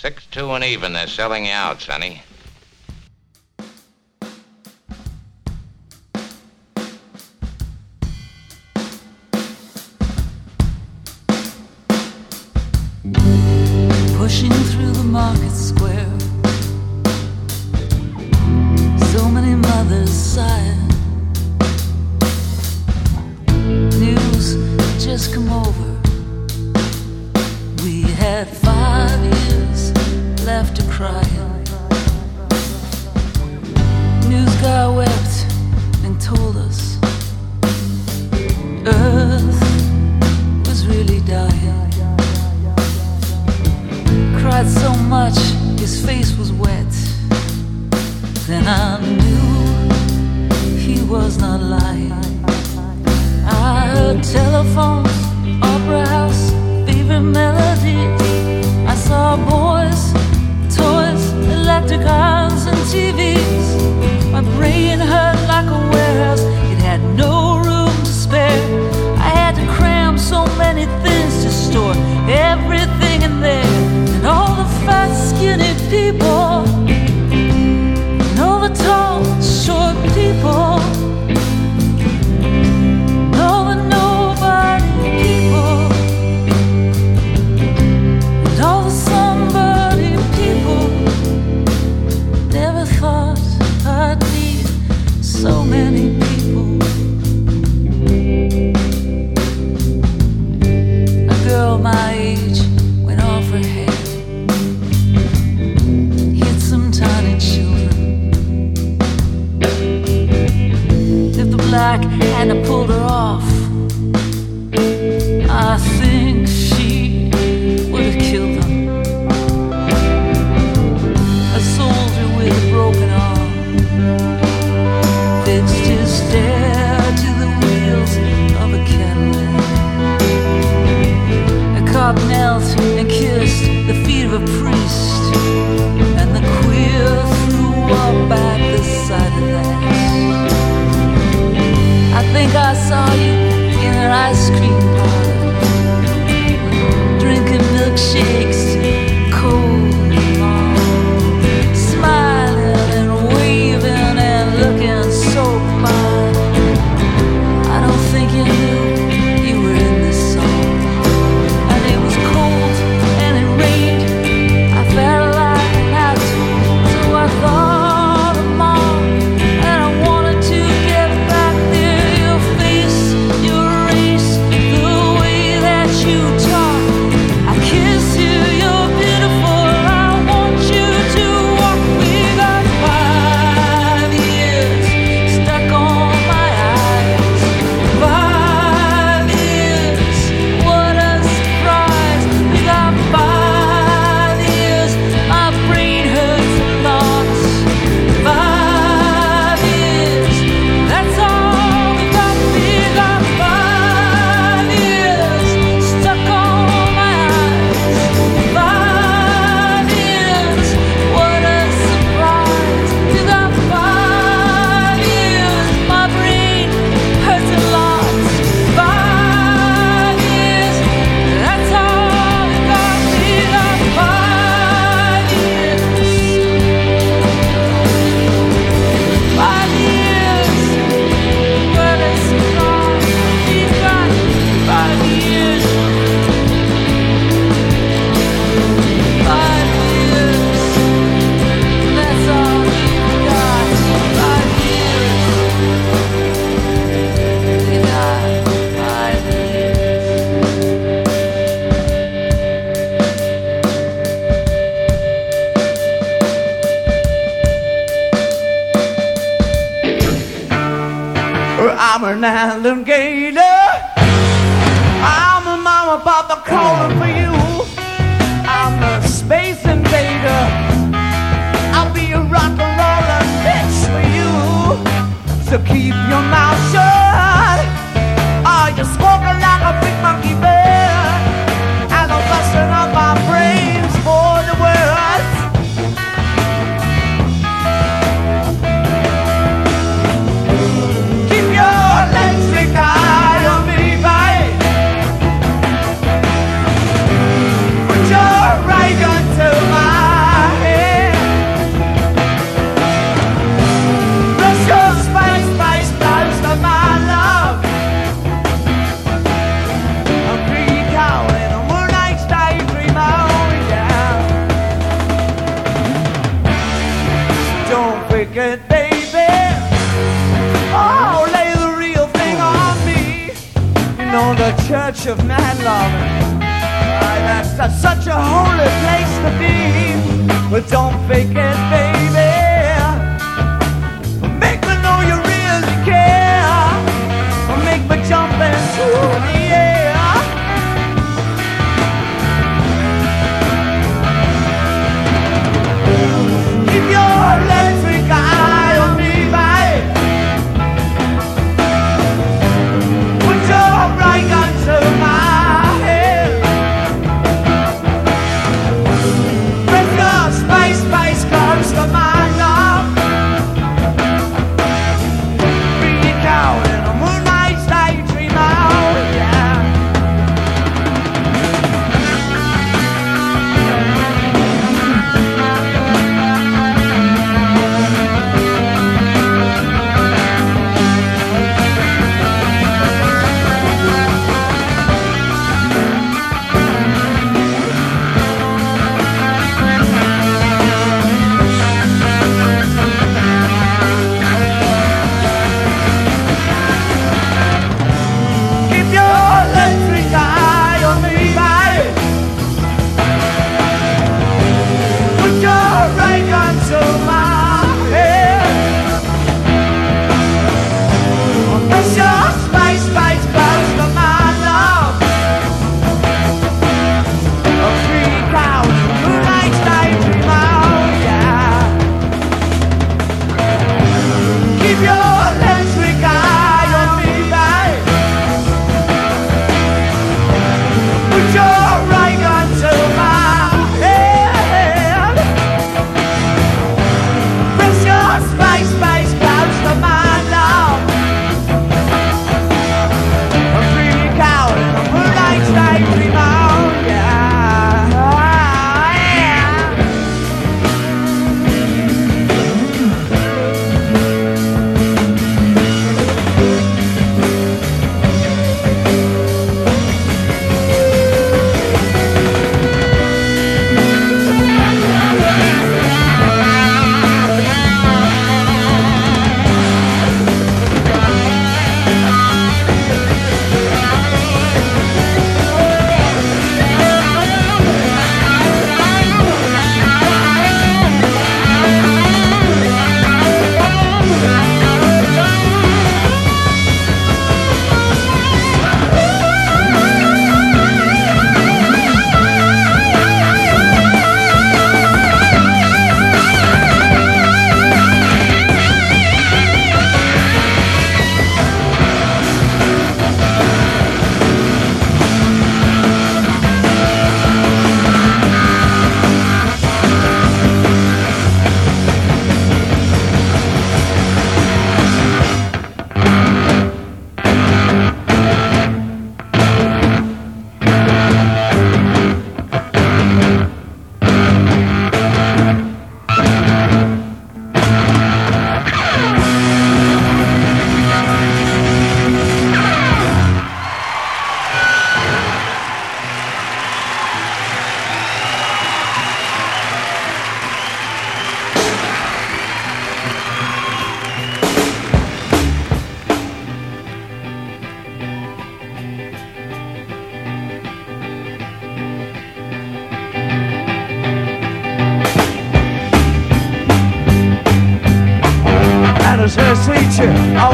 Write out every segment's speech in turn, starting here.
Six, two, and even. They're selling you out, Sonny.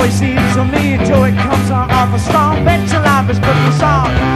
always seems to me until it comes on off a storm. Bet your life is good and soft.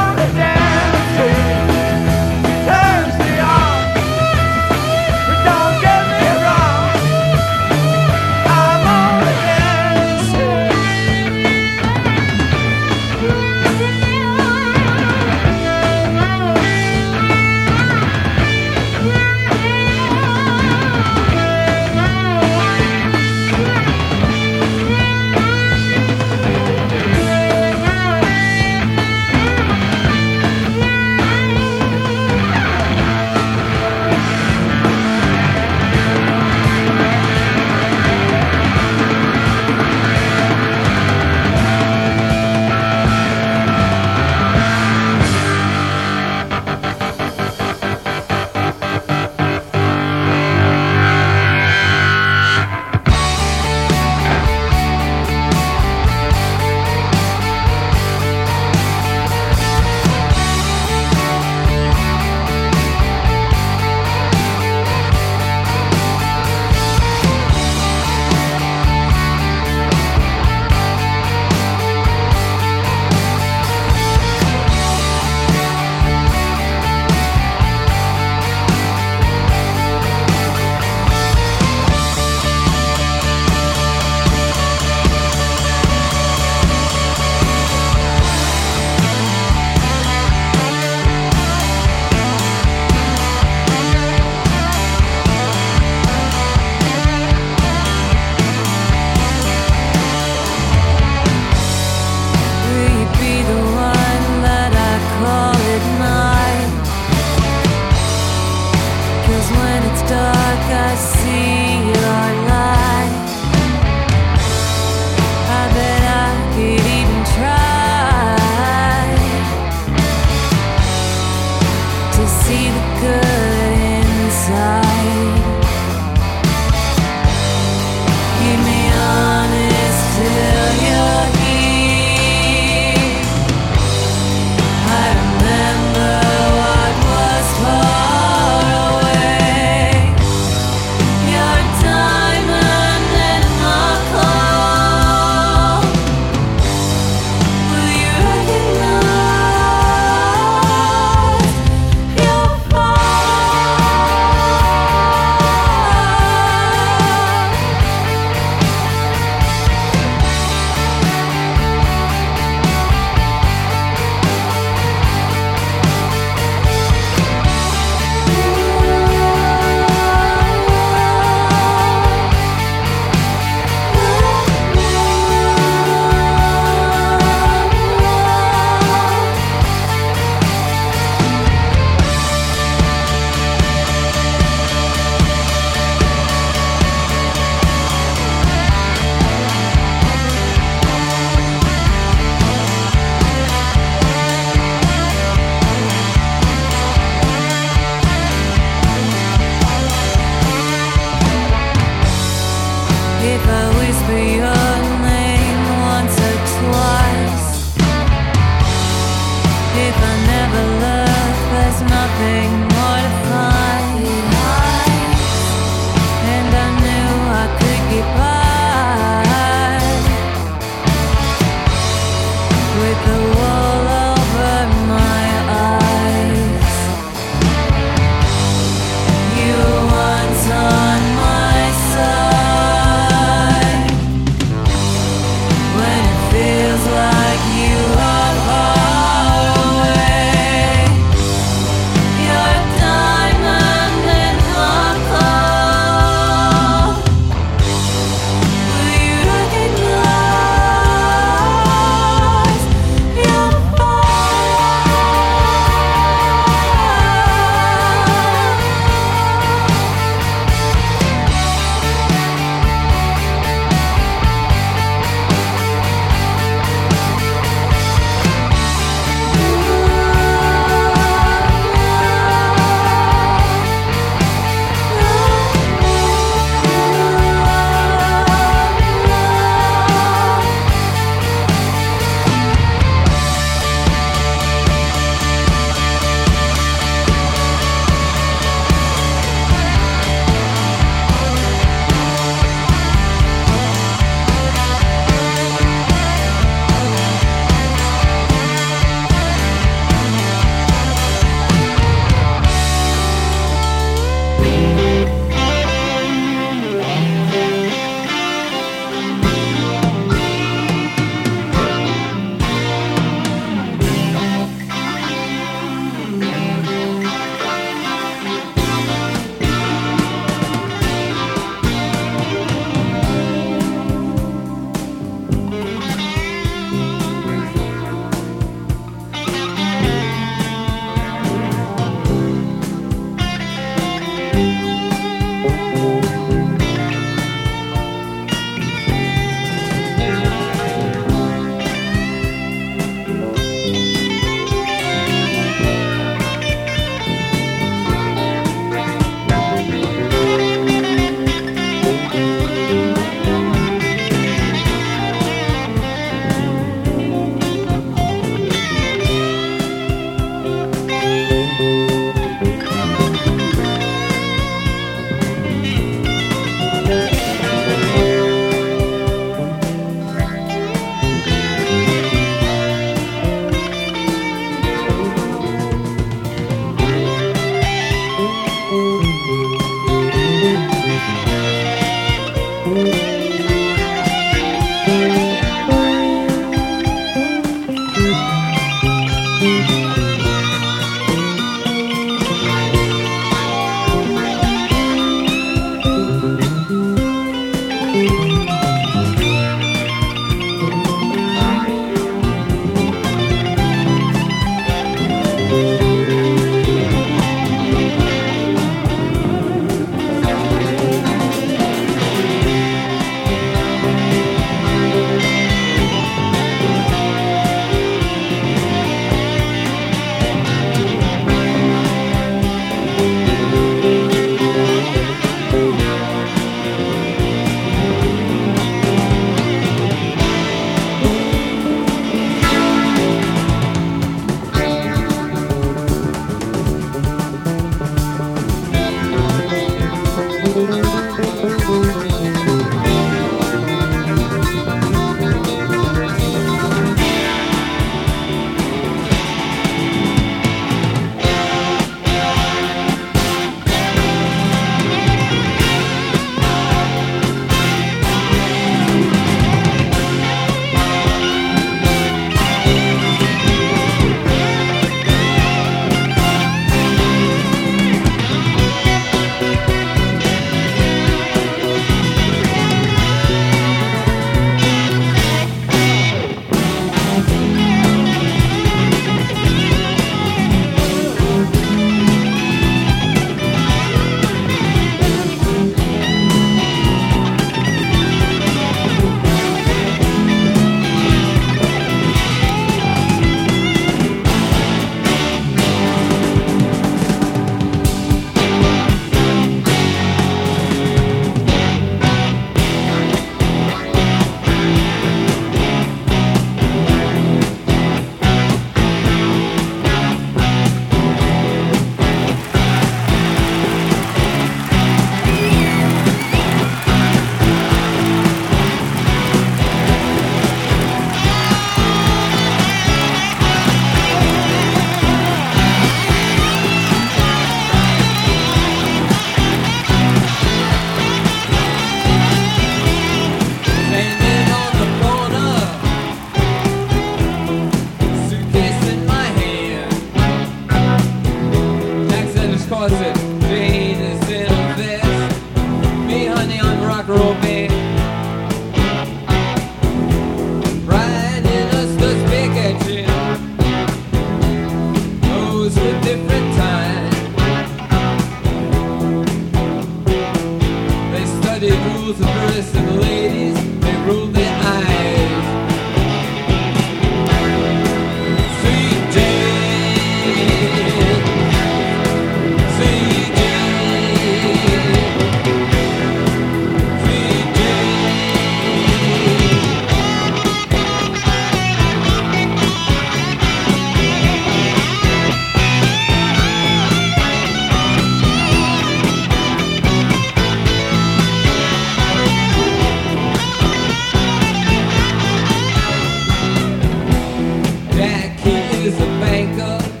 Banker.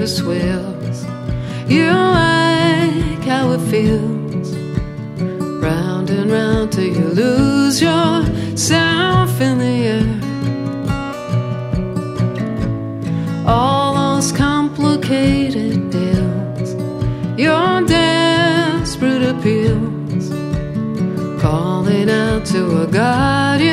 Chris You like how it feels. Round and round till you lose yourself in the air. All those complicated deals, your desperate appeals, calling out to a guardian.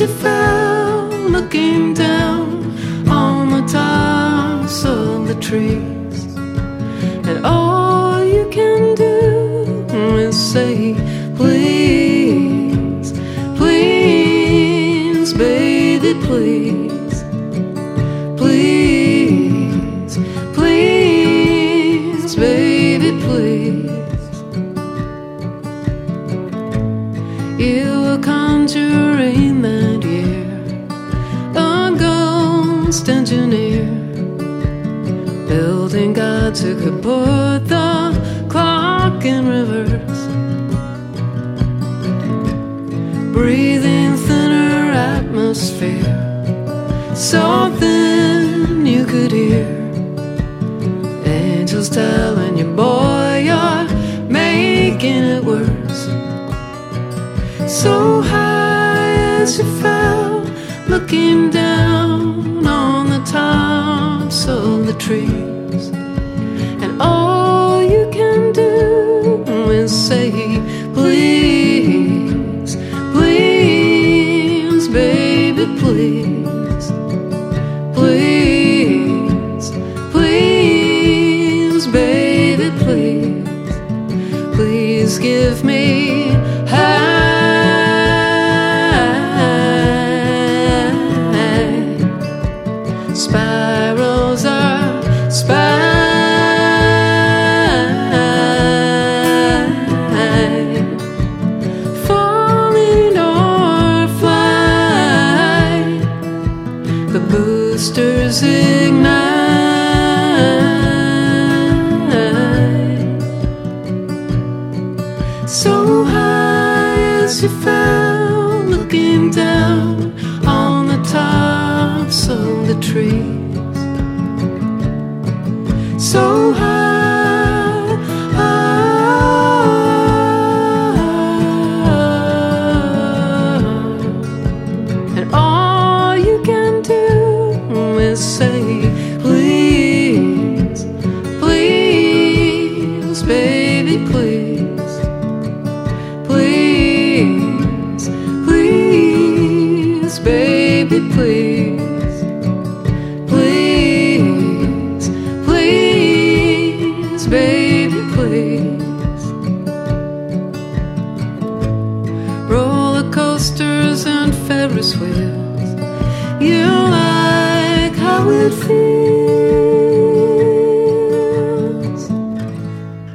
she fell looking down on the tops of the tree. engineer, building God who could put the clock in reverse, breathing thinner atmosphere, something you could hear, angels telling you, boy, you're making it worse. So high as you fell, looking down tree.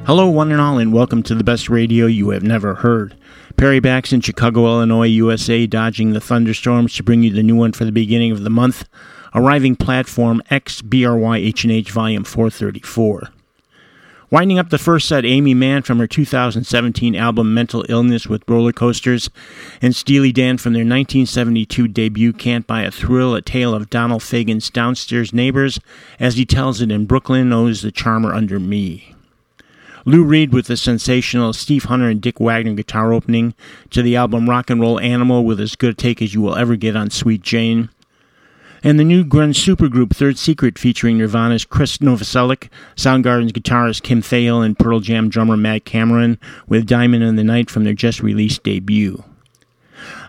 Welcome to the best radio you have never heard. Perry Backs in Chicago, Illinois, USA, dodging the thunderstorms to bring you the new one for the beginning of the month, arriving platform XBRY H Volume 434. Winding up the first set, Aimee Mann from her 2017 album Mental Illness with Roller Coasters, and Steely Dan from their 1972 debut Can't Buy a Thrill, a tale of Donald Fagen's downstairs neighbors, as he tells it in Brooklyn owes the charmer under me. Lou Reed with the sensational Steve Hunter and Dick Wagner guitar opening to the album Rock and Roll Animal with as good a take as you will ever get on Sweet Jane. And the new grunge supergroup Third Secret featuring Nirvana's Chris Novoselic, Soundgarden's guitarist Kim Thayil, and Pearl Jam drummer Matt Cameron with Diamond in the Night from their just released debut.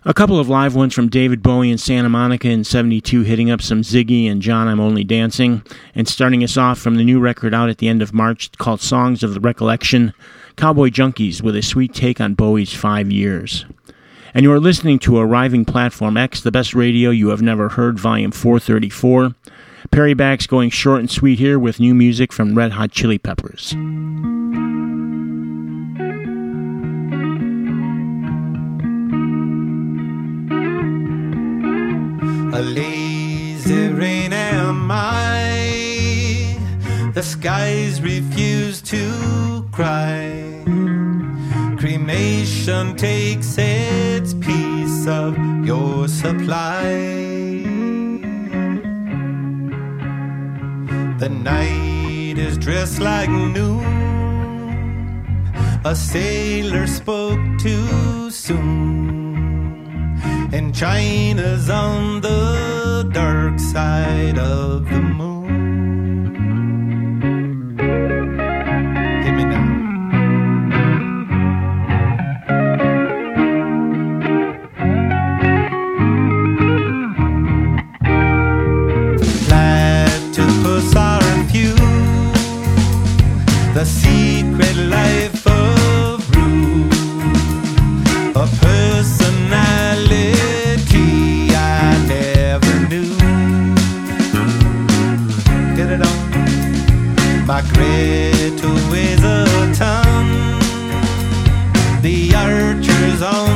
A couple of live ones from David Bowie in Santa Monica in 72 hitting up some Ziggy and John I'm Only Dancing, and starting us off from the new record out at the end of March called Songs of the Recollection, Cowboy Junkies with a sweet take on Bowie's five years. And you are listening to Arriving Platform X, the best radio you have never heard, volume 434. Perry Back's going short and sweet here with new music from Red Hot Chili Peppers. A lazy rain am I. The skies refuse to cry. Cremation takes its piece of your supply. The night is dressed like noon. A sailor spoke too soon and China's on the dark side of the moon. My Greta weighs a ton. The archer's on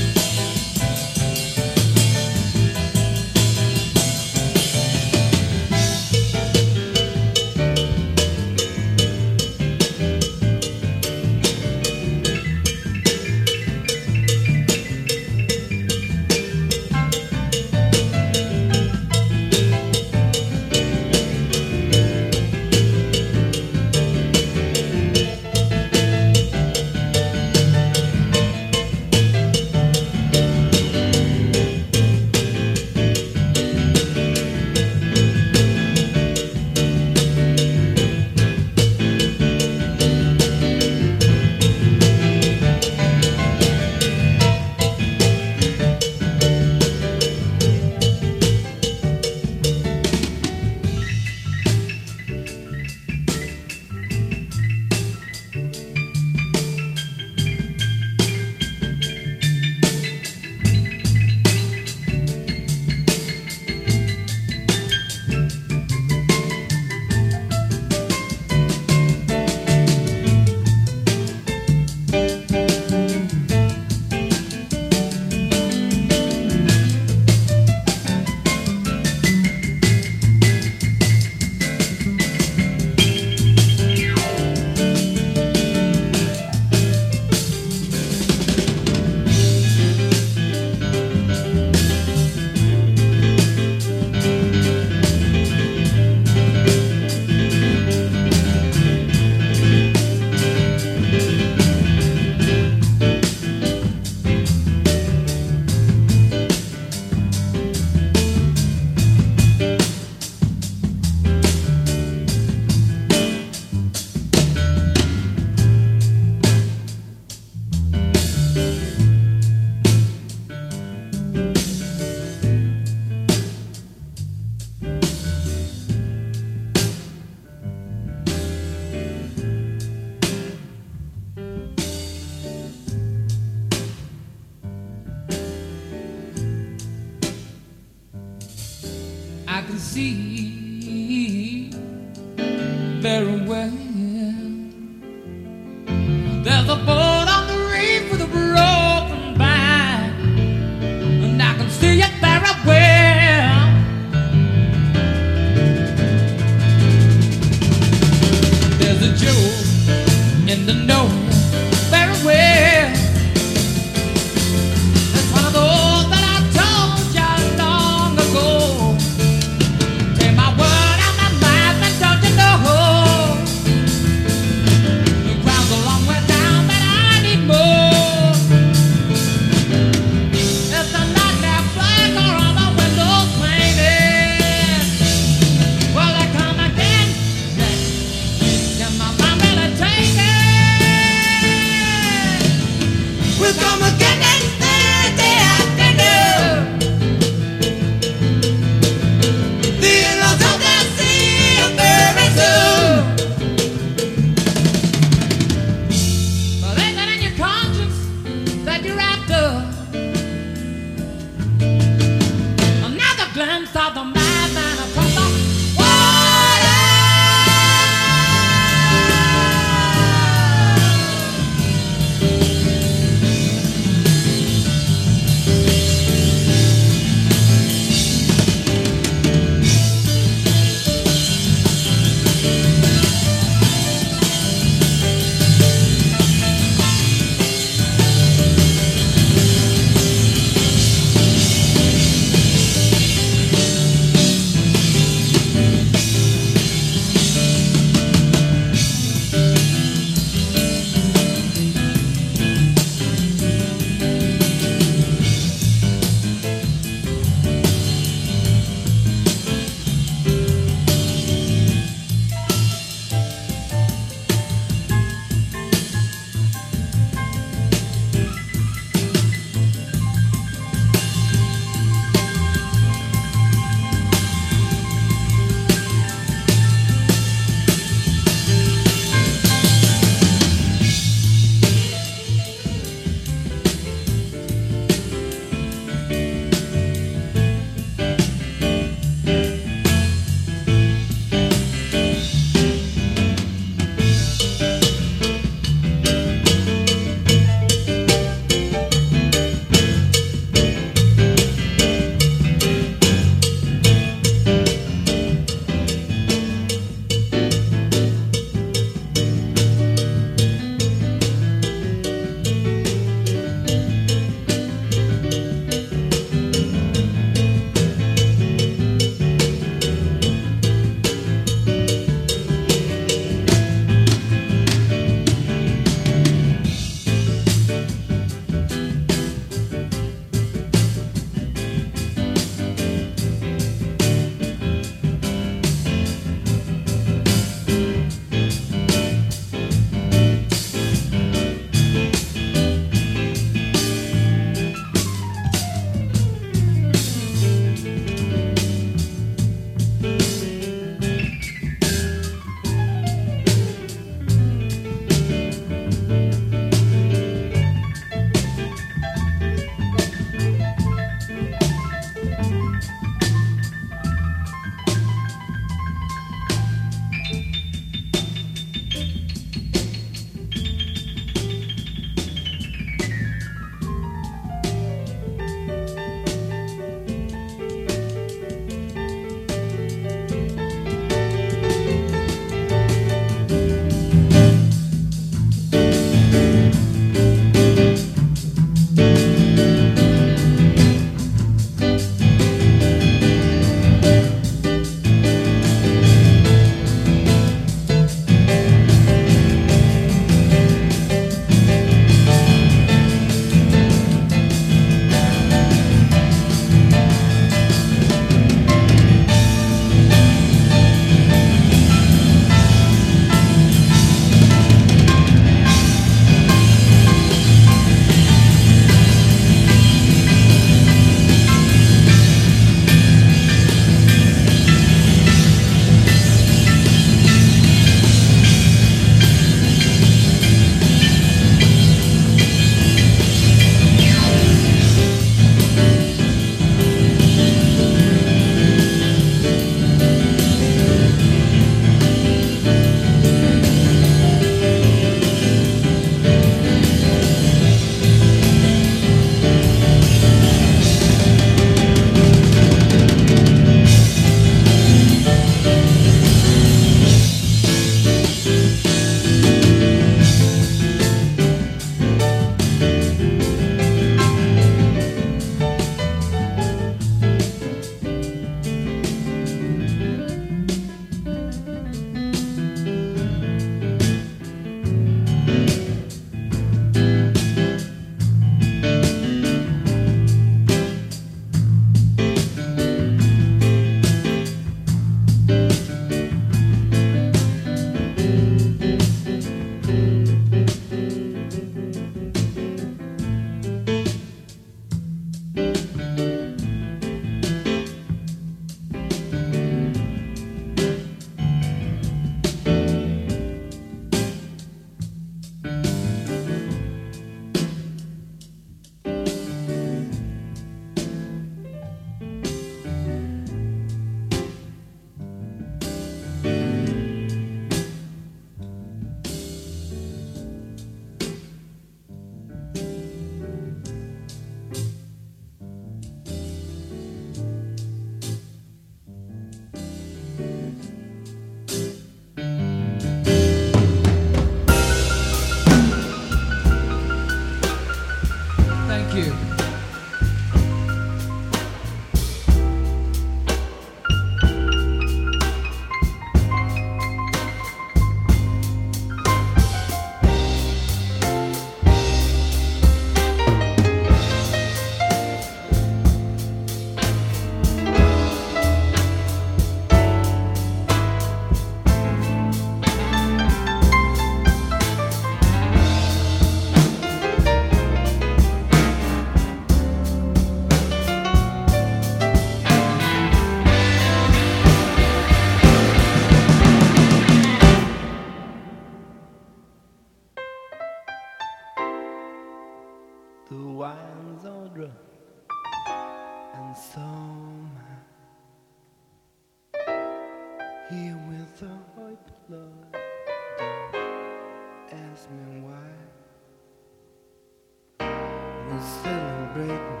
celebrating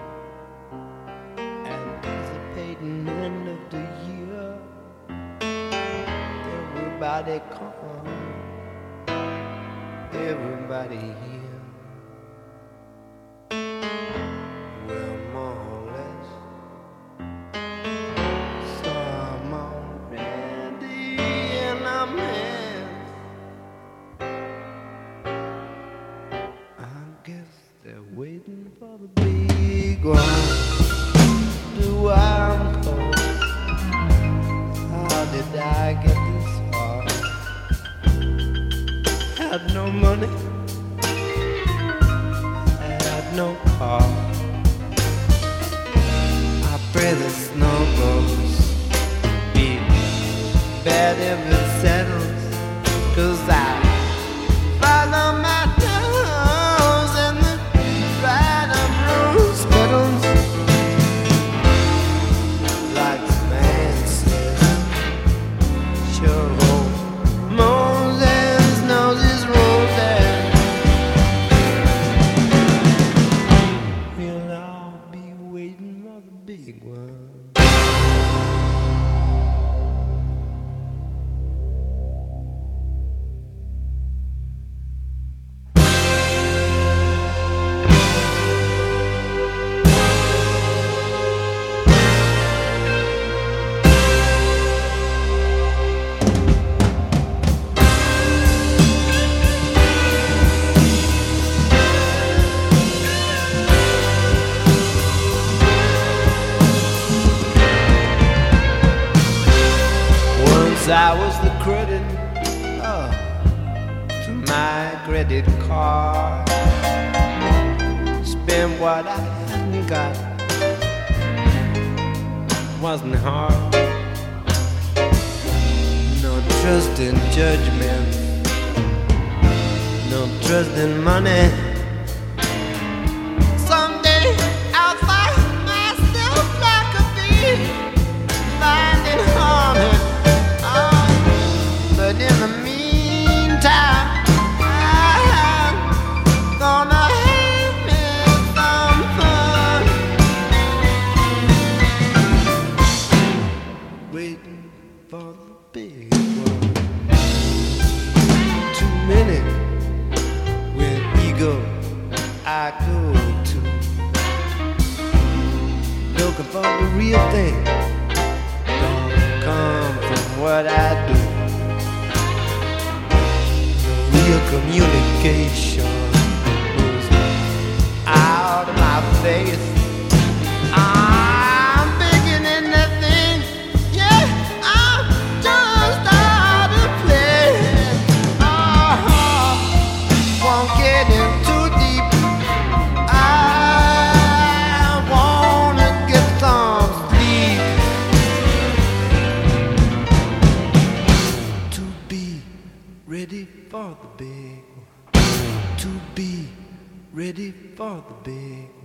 anticipating end of the year. Everybody come everybody here. ready for the big one. To be ready for the big one.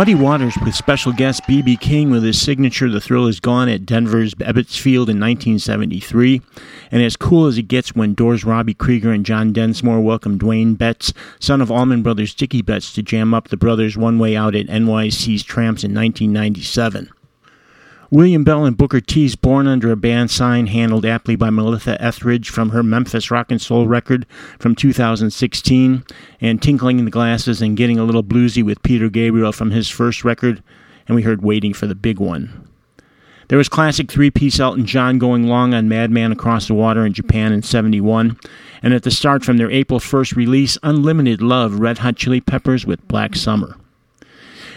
Muddy Waters with special guest B.B. King with his signature The Thrill Is Gone at Denver's Ebbets Field in 1973. And as cool as it gets when Doors Robby Krieger and John Densmore welcome Duane Betts, son of Allman Brothers Dickey Betts, to jam up the brothers one way out at NYC's Tramps in 1997. William Bell and Booker T's Born Under a Bad sign, handled aptly by Melissa Etheridge from her Memphis Rock and Soul record from 2016, and Tinkling in the Glasses and Getting a Little Bluesy with Peter Gabriel from his first record, and we heard Waiting for the Big One. There was classic three piece Elton John going long on Madman Across the Water in Japan in 71, and at the start from their April 1st release, Unlimited Love Red Hot Chili Peppers with Black Summer.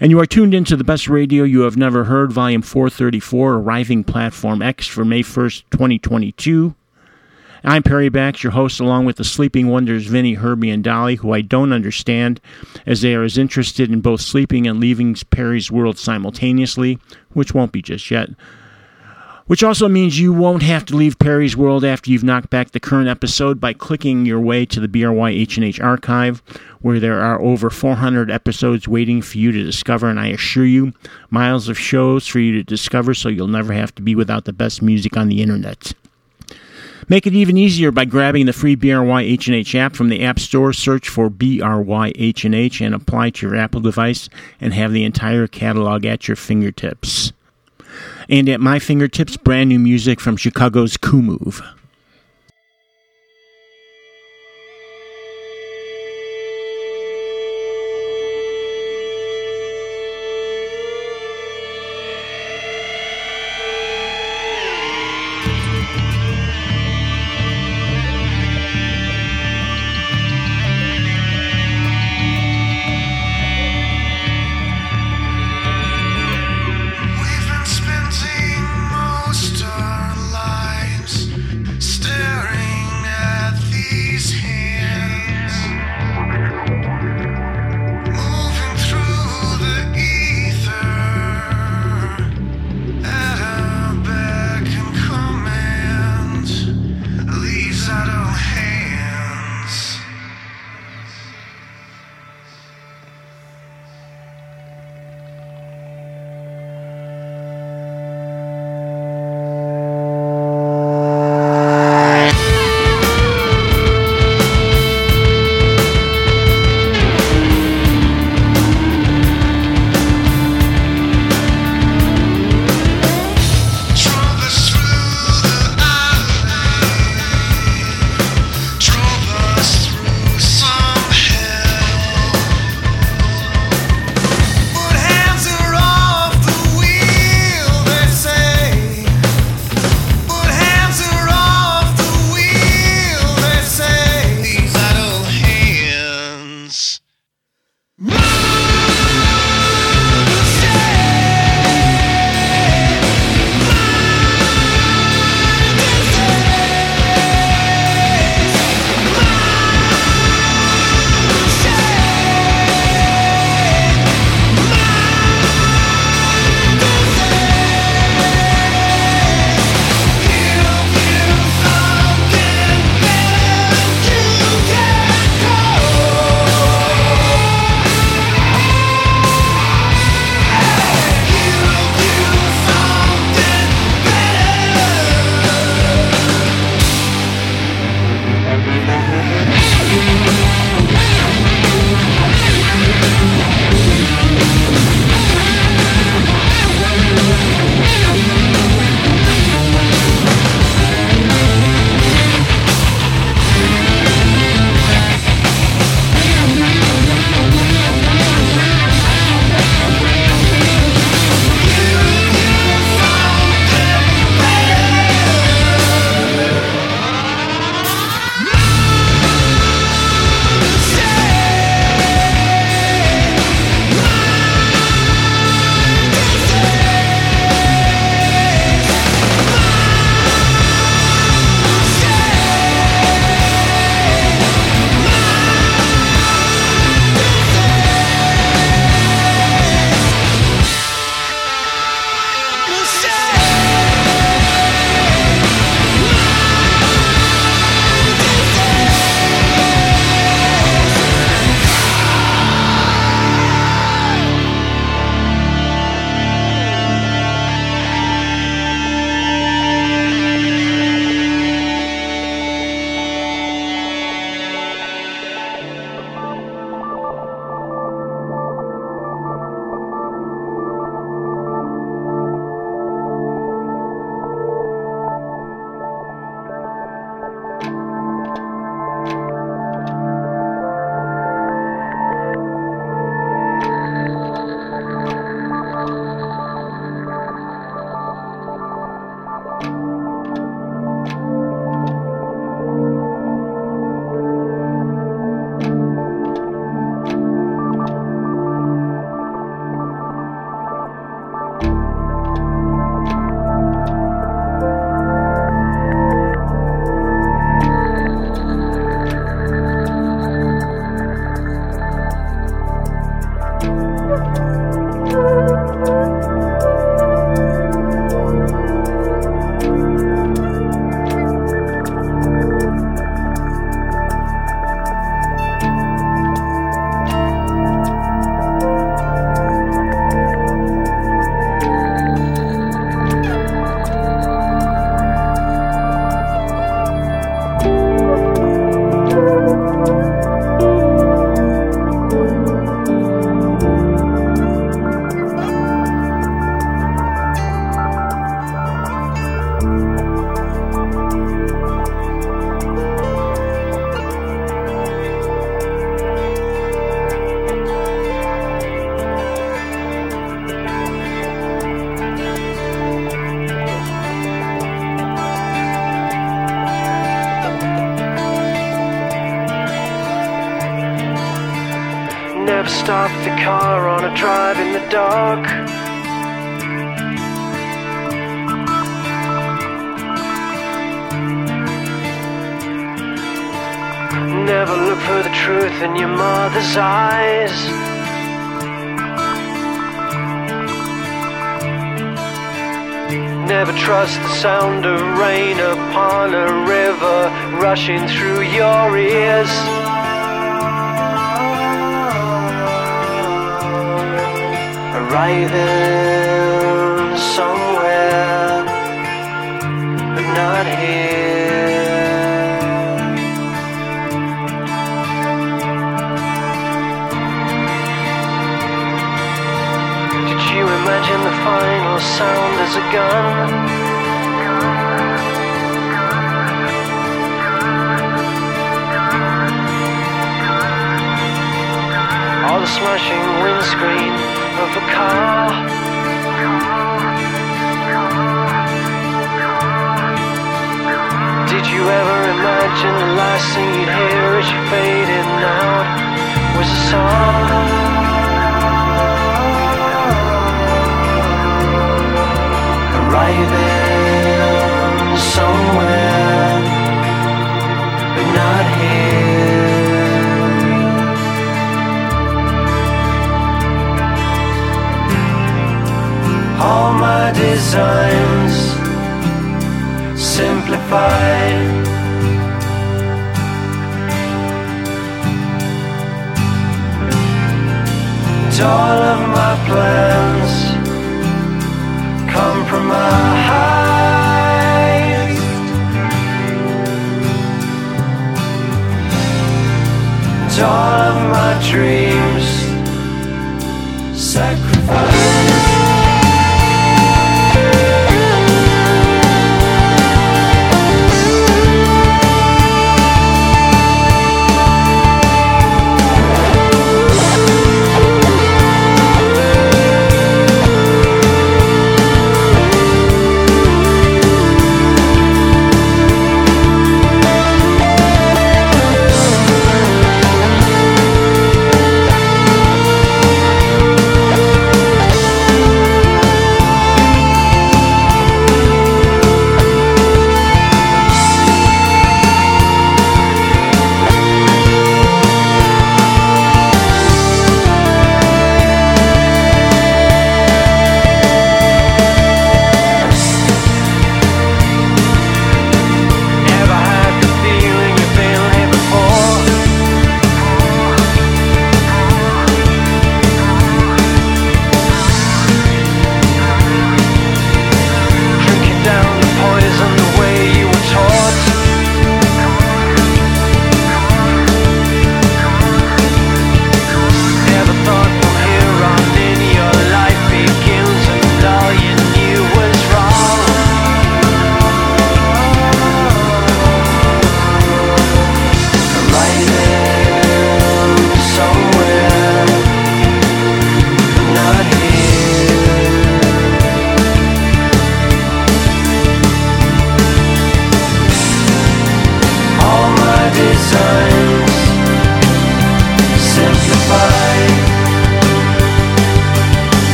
And you are tuned into the best radio you have never heard, volume 434, arriving platform X for May 1st, 2022. I'm Perry Bax, your host, along with the Sleeping Wonders Vinny, Herbie, and Dolly, who I don't understand, as they are as interested in both sleeping and leaving Perry's world simultaneously, which won't be just yet. Which also means you won't have to leave Perry's World after you've knocked back the current episode by clicking your way to the BRY H&H archive, where there are over 400 episodes waiting for you to discover, and I assure you, miles of shows for you to discover so you'll never have to be without the best music on the internet. Make it even easier by grabbing the free BRY H&H app from the App Store, search for BRY H&H, and apply to your Apple device and have the entire catalog at your fingertips and at my fingertips, brand new music from Chicago's CoMMoVe. Stopped the car on a drive in the dark. Never look for the truth in your mother's eyes. Never trust the sound of rain upon a river rushing through your ears. Arriving a car? Did you ever imagine the last thing you'd hear as you fade in out was a song?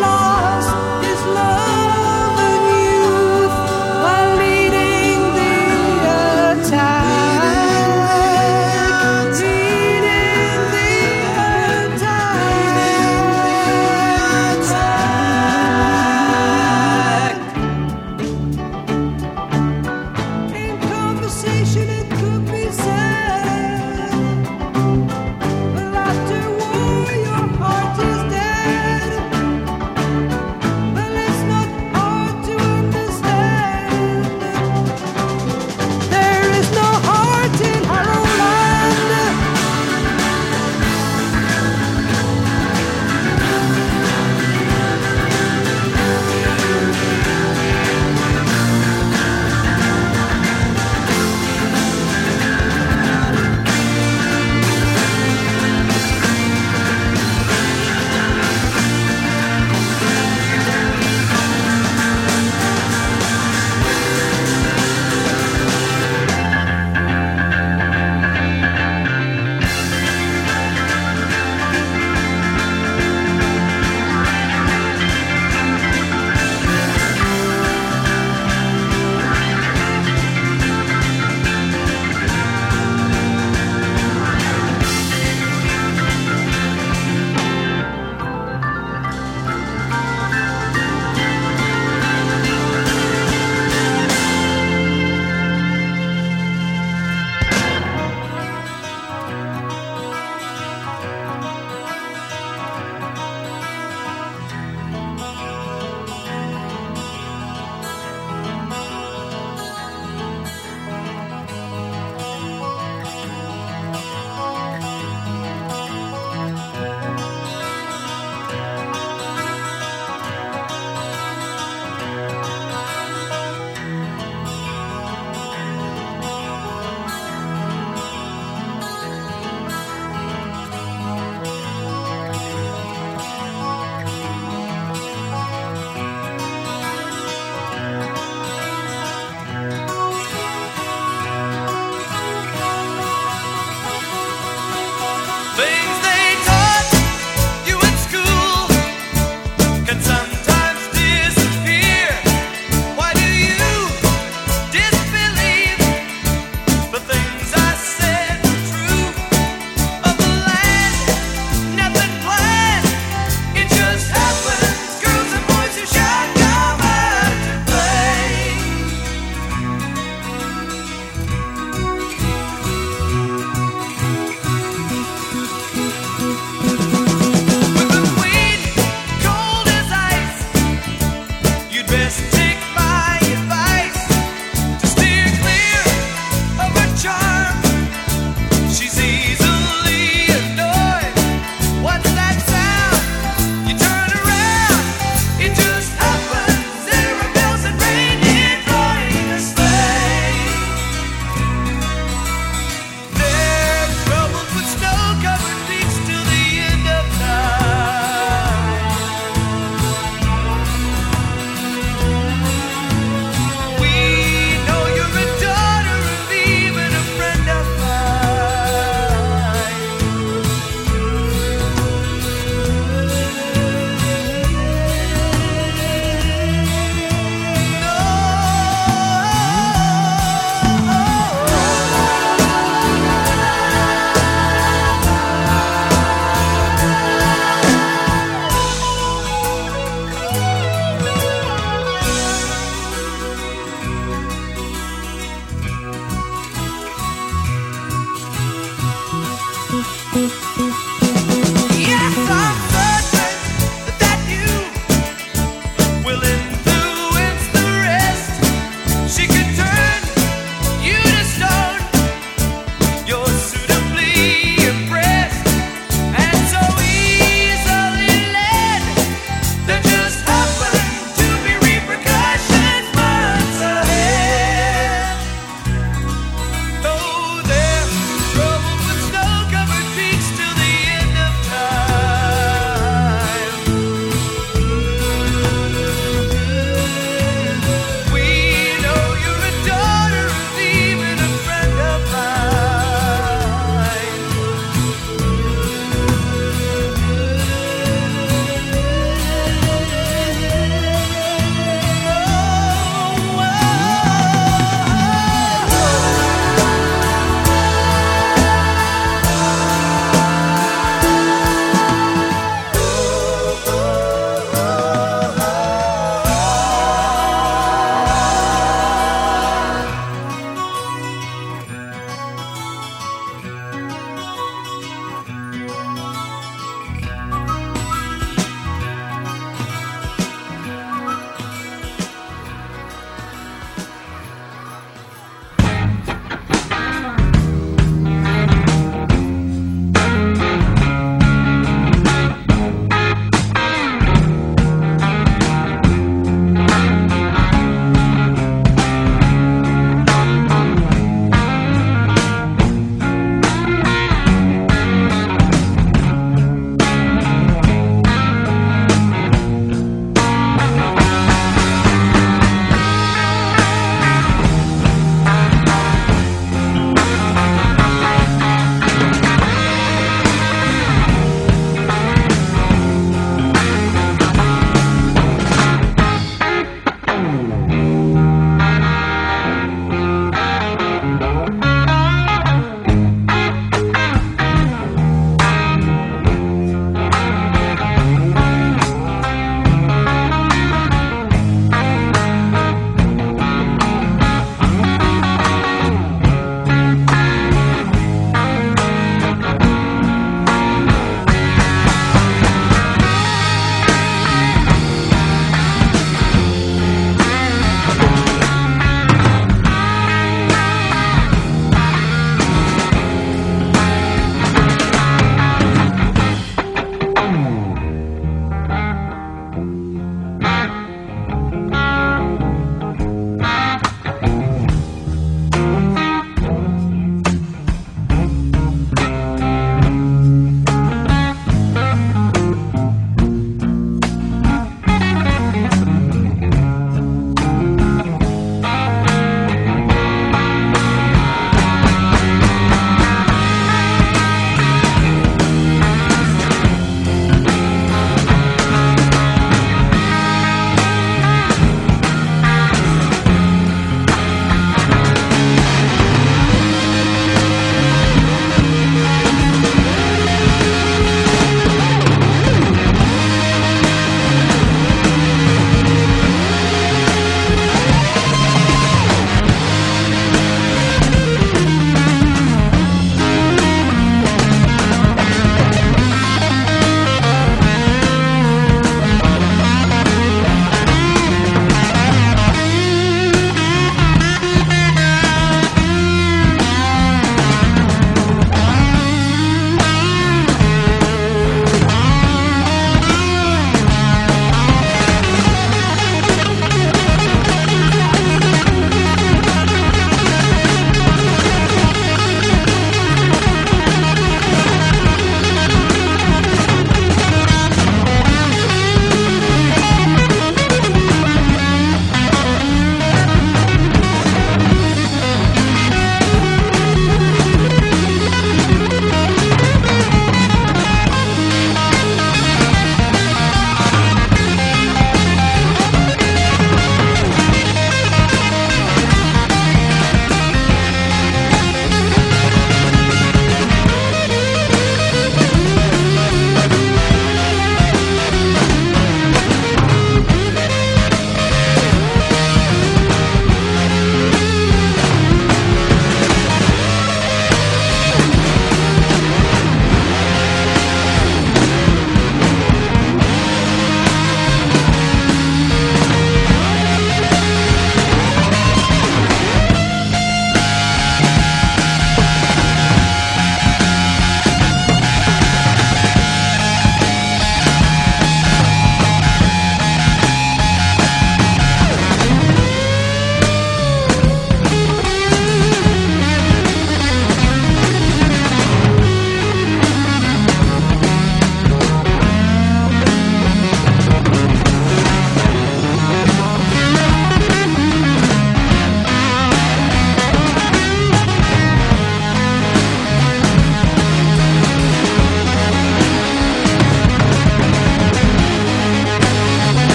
love.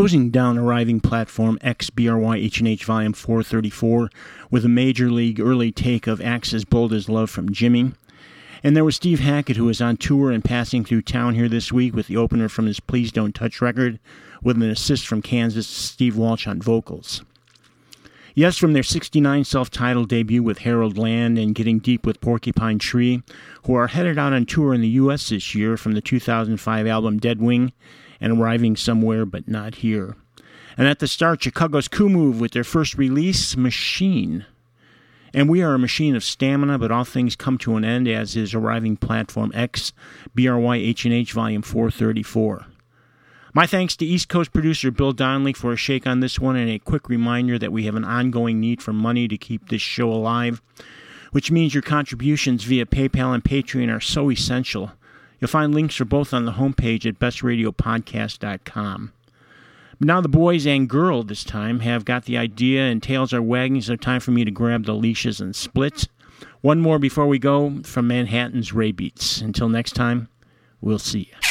Closing down arriving platform XBRY H&H Volume 434 with a major league early take of Axis Bold as Love from Jimi. And there was Steve Hackett, who was on tour and passing through town here this week with the opener from his Please Don't Touch record, with an assist from Kansas Steve Walsh on vocals. Yes, from their 69 self titled debut with Harold Land and Getting Deep with Porcupine Tree, who are headed out on tour in the U.S. this year from the 2005 album Deadwing and arriving somewhere but not here. And at the start, Chicago's CoMMoVe with their first release, Machine. And we are a machine of stamina, but all things come to an end, as is arriving platform X, BRY H&H Volume 434. My thanks to East Coast producer Bill Donnelly for a shake on this one, and a quick reminder that we have an ongoing need for money to keep this show alive, which means your contributions via PayPal and Patreon are so essential. You'll find links for both on the homepage at bestradiopodcast.com. Now the boys and girl this time have got the idea and tails are wagging, so time for me to grab the leashes and split. One more before we go from Manhattan's Raybeats. Until next time, we'll see you.